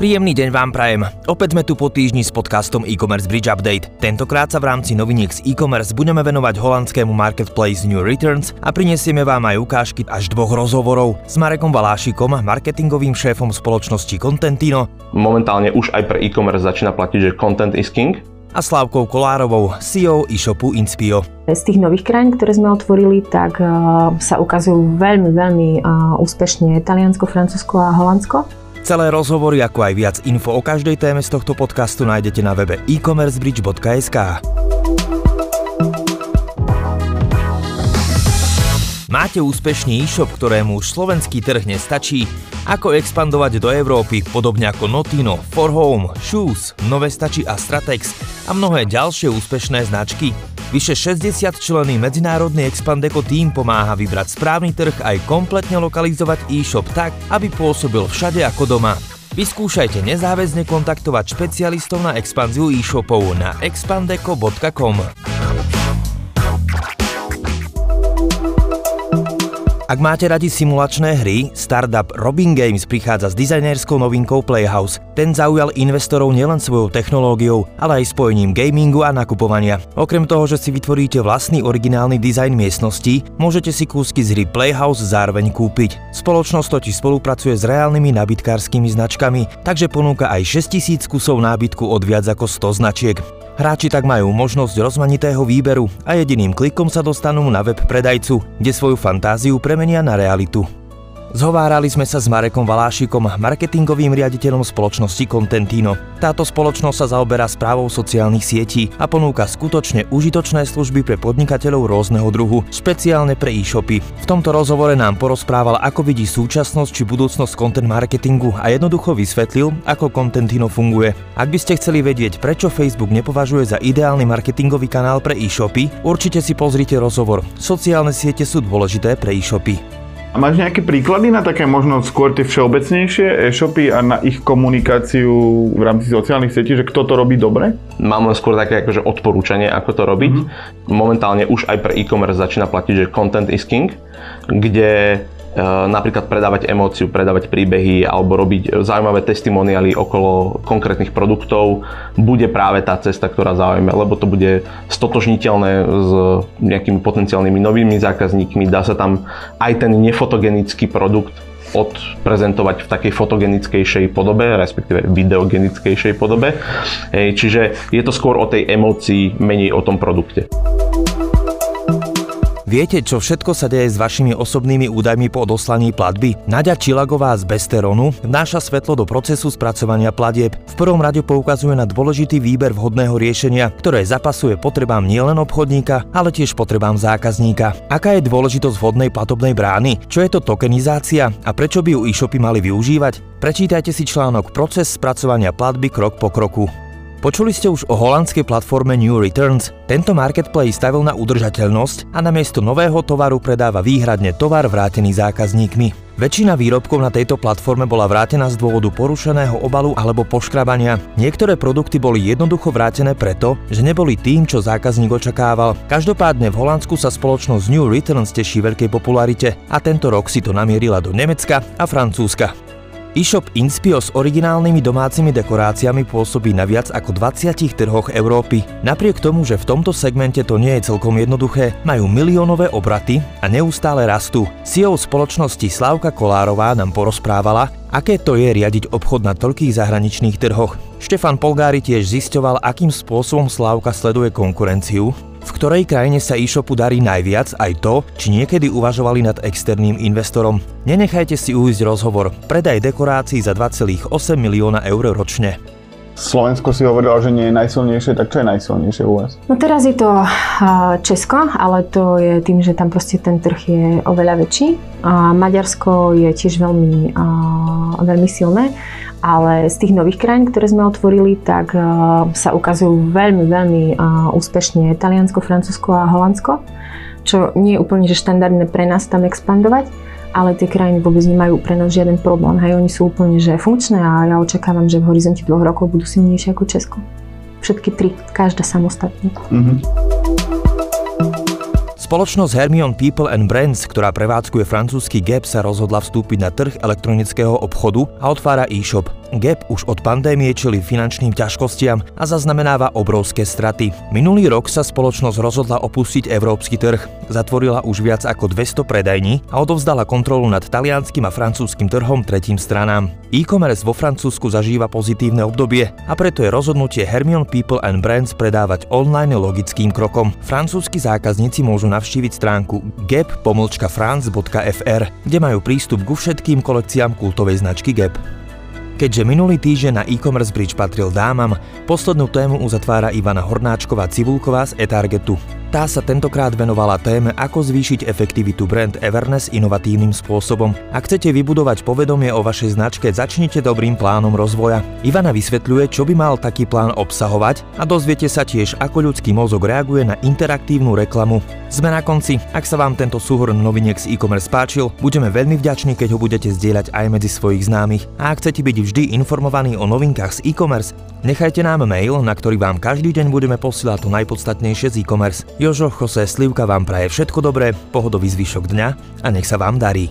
Príjemný deň vám prajem. Opäť sme tu po týždni s podcastom e-commerce Bridge Update. Tentokrát sa v rámci noviniek z e-commerce budeme venovať holandskému marketplace New Returns a prinesieme vám aj ukážky až dvoch rozhovorov s Marekom Valášikom, marketingovým šéfom spoločnosti Contentino. Momentálne už aj pre e-commerce začína platiť, že content is king a Slávkou Kolárovou, CEO e-shopu Inspio. Z tých nových krajín, ktoré sme otvorili, tak uh, sa ukazujú veľmi, veľmi uh, úspešne Taliansko, Francúzsko a Holandsko. Celé rozhovory, ako aj viac info o každej téme z tohto podcastu nájdete na webe e-commercebridge.sk. Máte úspešný e-shop, ktorému už slovenský trh nestačí? Ako expandovať do Európy, podobne ako Notino, For Home, Shoes, Nové stačí a Stratex a mnohé ďalšie úspešné značky? Vyše 60 člený medzinárodný Expandeco tým pomáha vybrať správny trh aj kompletne lokalizovať e-shop tak, aby pôsobil všade ako doma. Vyskúšajte nezáväzne kontaktovať špecialistov na expanziu e-shopov na expandeco.com. Ak máte radi simulačné hry, startup Robin Games prichádza s dizajnerskou novinkou Playhouse. Ten zaujal investorov nielen svojou technológiou, ale aj spojením gamingu a nakupovania. Okrem toho, že si vytvoríte vlastný originálny dizajn miestnosti, môžete si kúsky z hry Playhouse zároveň kúpiť. Spoločnosť totiž spolupracuje s reálnymi nábytkárskymi značkami, takže ponúka aj 6000 kusov nábytku od viac ako 100 značiek. Hráči tak majú možnosť rozmanitého výberu a jediným klikom sa dostanú na web predajcu, kde svoju fantáziu premenia na realitu. Zhovárali sme sa s Marekom Valášikom, marketingovým riaditeľom spoločnosti Contentino. Táto spoločnosť sa zaoberá správou sociálnych sietí a ponúka skutočne užitočné služby pre podnikateľov rôzneho druhu, špeciálne pre e-shopy. V tomto rozhovore nám porozprával, ako vidí súčasnosť či budúcnosť content marketingu a jednoducho vysvetlil, ako Contentino funguje. Ak by ste chceli vedieť, prečo Facebook nepovažuje za ideálny marketingový kanál pre e-shopy, určite si pozrite rozhovor. Sociálne siete sú dôležité pre e-shopy. A máš nejaké príklady na také možno skôr tie všeobecnejšie e-shopy a na ich komunikáciu v rámci sociálnych sietí, že kto to robí dobre? Mám len skôr také akože odporúčanie, ako to robiť. Mm-hmm. Momentálne už aj pre e-commerce začína platiť, že content is king, kde napríklad predávať emóciu, predávať príbehy alebo robiť zaujímavé testimoniály okolo konkrétnych produktov, bude práve tá cesta, ktorá zaujme, lebo to bude stotožniteľné s nejakými potenciálnymi novými zákazníkmi, dá sa tam aj ten nefotogenický produkt odprezentovať v takej fotogenickejšej podobe, respektíve videogenickejšej podobe. Čiže je to skôr o tej emócii, menej o tom produkte. Viete, čo všetko sa deje s vašimi osobnými údajmi po odoslaní platby? Nadia Čilagová z Besteronu vnáša svetlo do procesu spracovania platieb. V prvom rade poukazuje na dôležitý výber vhodného riešenia, ktoré zapasuje potrebám nielen obchodníka, ale tiež potrebám zákazníka. Aká je dôležitosť vhodnej platobnej brány? Čo je to tokenizácia a prečo by ju e-shopy mali využívať? Prečítajte si článok Proces spracovania platby krok po kroku. Počuli ste už o holandskej platforme New Returns? Tento marketplace stavil na udržateľnosť a namiesto nového tovaru predáva výhradne tovar vrátený zákazníkmi. Väčšina výrobkov na tejto platforme bola vrátená z dôvodu porušeného obalu alebo poškrabania. Niektoré produkty boli jednoducho vrátené preto, že neboli tým, čo zákazník očakával. Každopádne v Holandsku sa spoločnosť New Returns teší veľkej popularite a tento rok si to namierila do Nemecka a Francúzska. E-shop Inspio s originálnymi domácimi dekoráciami pôsobí na viac ako 20 trhoch Európy. Napriek tomu, že v tomto segmente to nie je celkom jednoduché, majú miliónové obraty a neustále rastú. CEO spoločnosti Slavka Kolárová nám porozprávala, aké to je riadiť obchod na toľkých zahraničných trhoch. Štefan Polgári tiež zisťoval, akým spôsobom Slavka sleduje konkurenciu, v ktorej krajine sa e-shopu darí najviac aj to, či niekedy uvažovali nad externým investorom. Nenechajte si ujsť rozhovor. Predaj dekorácií za 2,8 milióna eur ročne. Slovensko si hovorila, že nie je najsilnejšie, tak čo je najsilnejšie u vás? No teraz je to Česko, ale to je tým, že tam proste ten trh je oveľa väčší. Maďarsko je tiež veľmi, veľmi silné ale z tých nových krajín, ktoré sme otvorili, tak sa ukazujú veľmi, veľmi úspešne Taliansko, Francúzsko a Holandsko, čo nie je úplne že štandardné pre nás tam expandovať, ale tie krajiny vôbec nemajú pre nás žiaden problém. Hej, oni sú úplne že funkčné a ja očakávam, že v horizonte dvoch rokov budú silnejšie ako Česko. Všetky tri, každá samostatne. Mm-hmm. Spoločnosť Hermione People and Brands, ktorá prevádzkuje francúzsky Gap, sa rozhodla vstúpiť na trh elektronického obchodu a otvára e-shop. Gap už od pandémie čeli finančným ťažkostiam a zaznamenáva obrovské straty. Minulý rok sa spoločnosť rozhodla opustiť európsky trh, zatvorila už viac ako 200 predajní a odovzdala kontrolu nad talianským a francúzským trhom tretím stranám. E-commerce vo Francúzsku zažíva pozitívne obdobie a preto je rozhodnutie Hermione People and Brands predávať online logickým krokom. Francúzski zákazníci môžu navštíviť stránku gap.france.fr, kde majú prístup ku všetkým kolekciám kultovej značky Gap. Keďže minulý týždeň na e-commerce bridge patril dámam, poslednú tému uzatvára Ivana Hornáčková Cibulková z eTargetu. Tá sa tentokrát venovala téme, ako zvýšiť efektivitu brand Everness inovatívnym spôsobom. Ak chcete vybudovať povedomie o vašej značke, začnite dobrým plánom rozvoja. Ivana vysvetľuje, čo by mal taký plán obsahovať a dozviete sa tiež, ako ľudský mozog reaguje na interaktívnu reklamu. Sme na konci. Ak sa vám tento súhrn noviniek z e-commerce páčil, budeme veľmi vďační, keď ho budete zdieľať aj medzi svojich známych. A ak chcete byť vždy informovaní o novinkách z e-commerce, nechajte nám mail, na ktorý vám každý deň budeme posielať to najpodstatnejšie z e-commerce. Jožo Jose Slivka vám praje všetko dobré, pohodový zvyšok dňa a nech sa vám darí.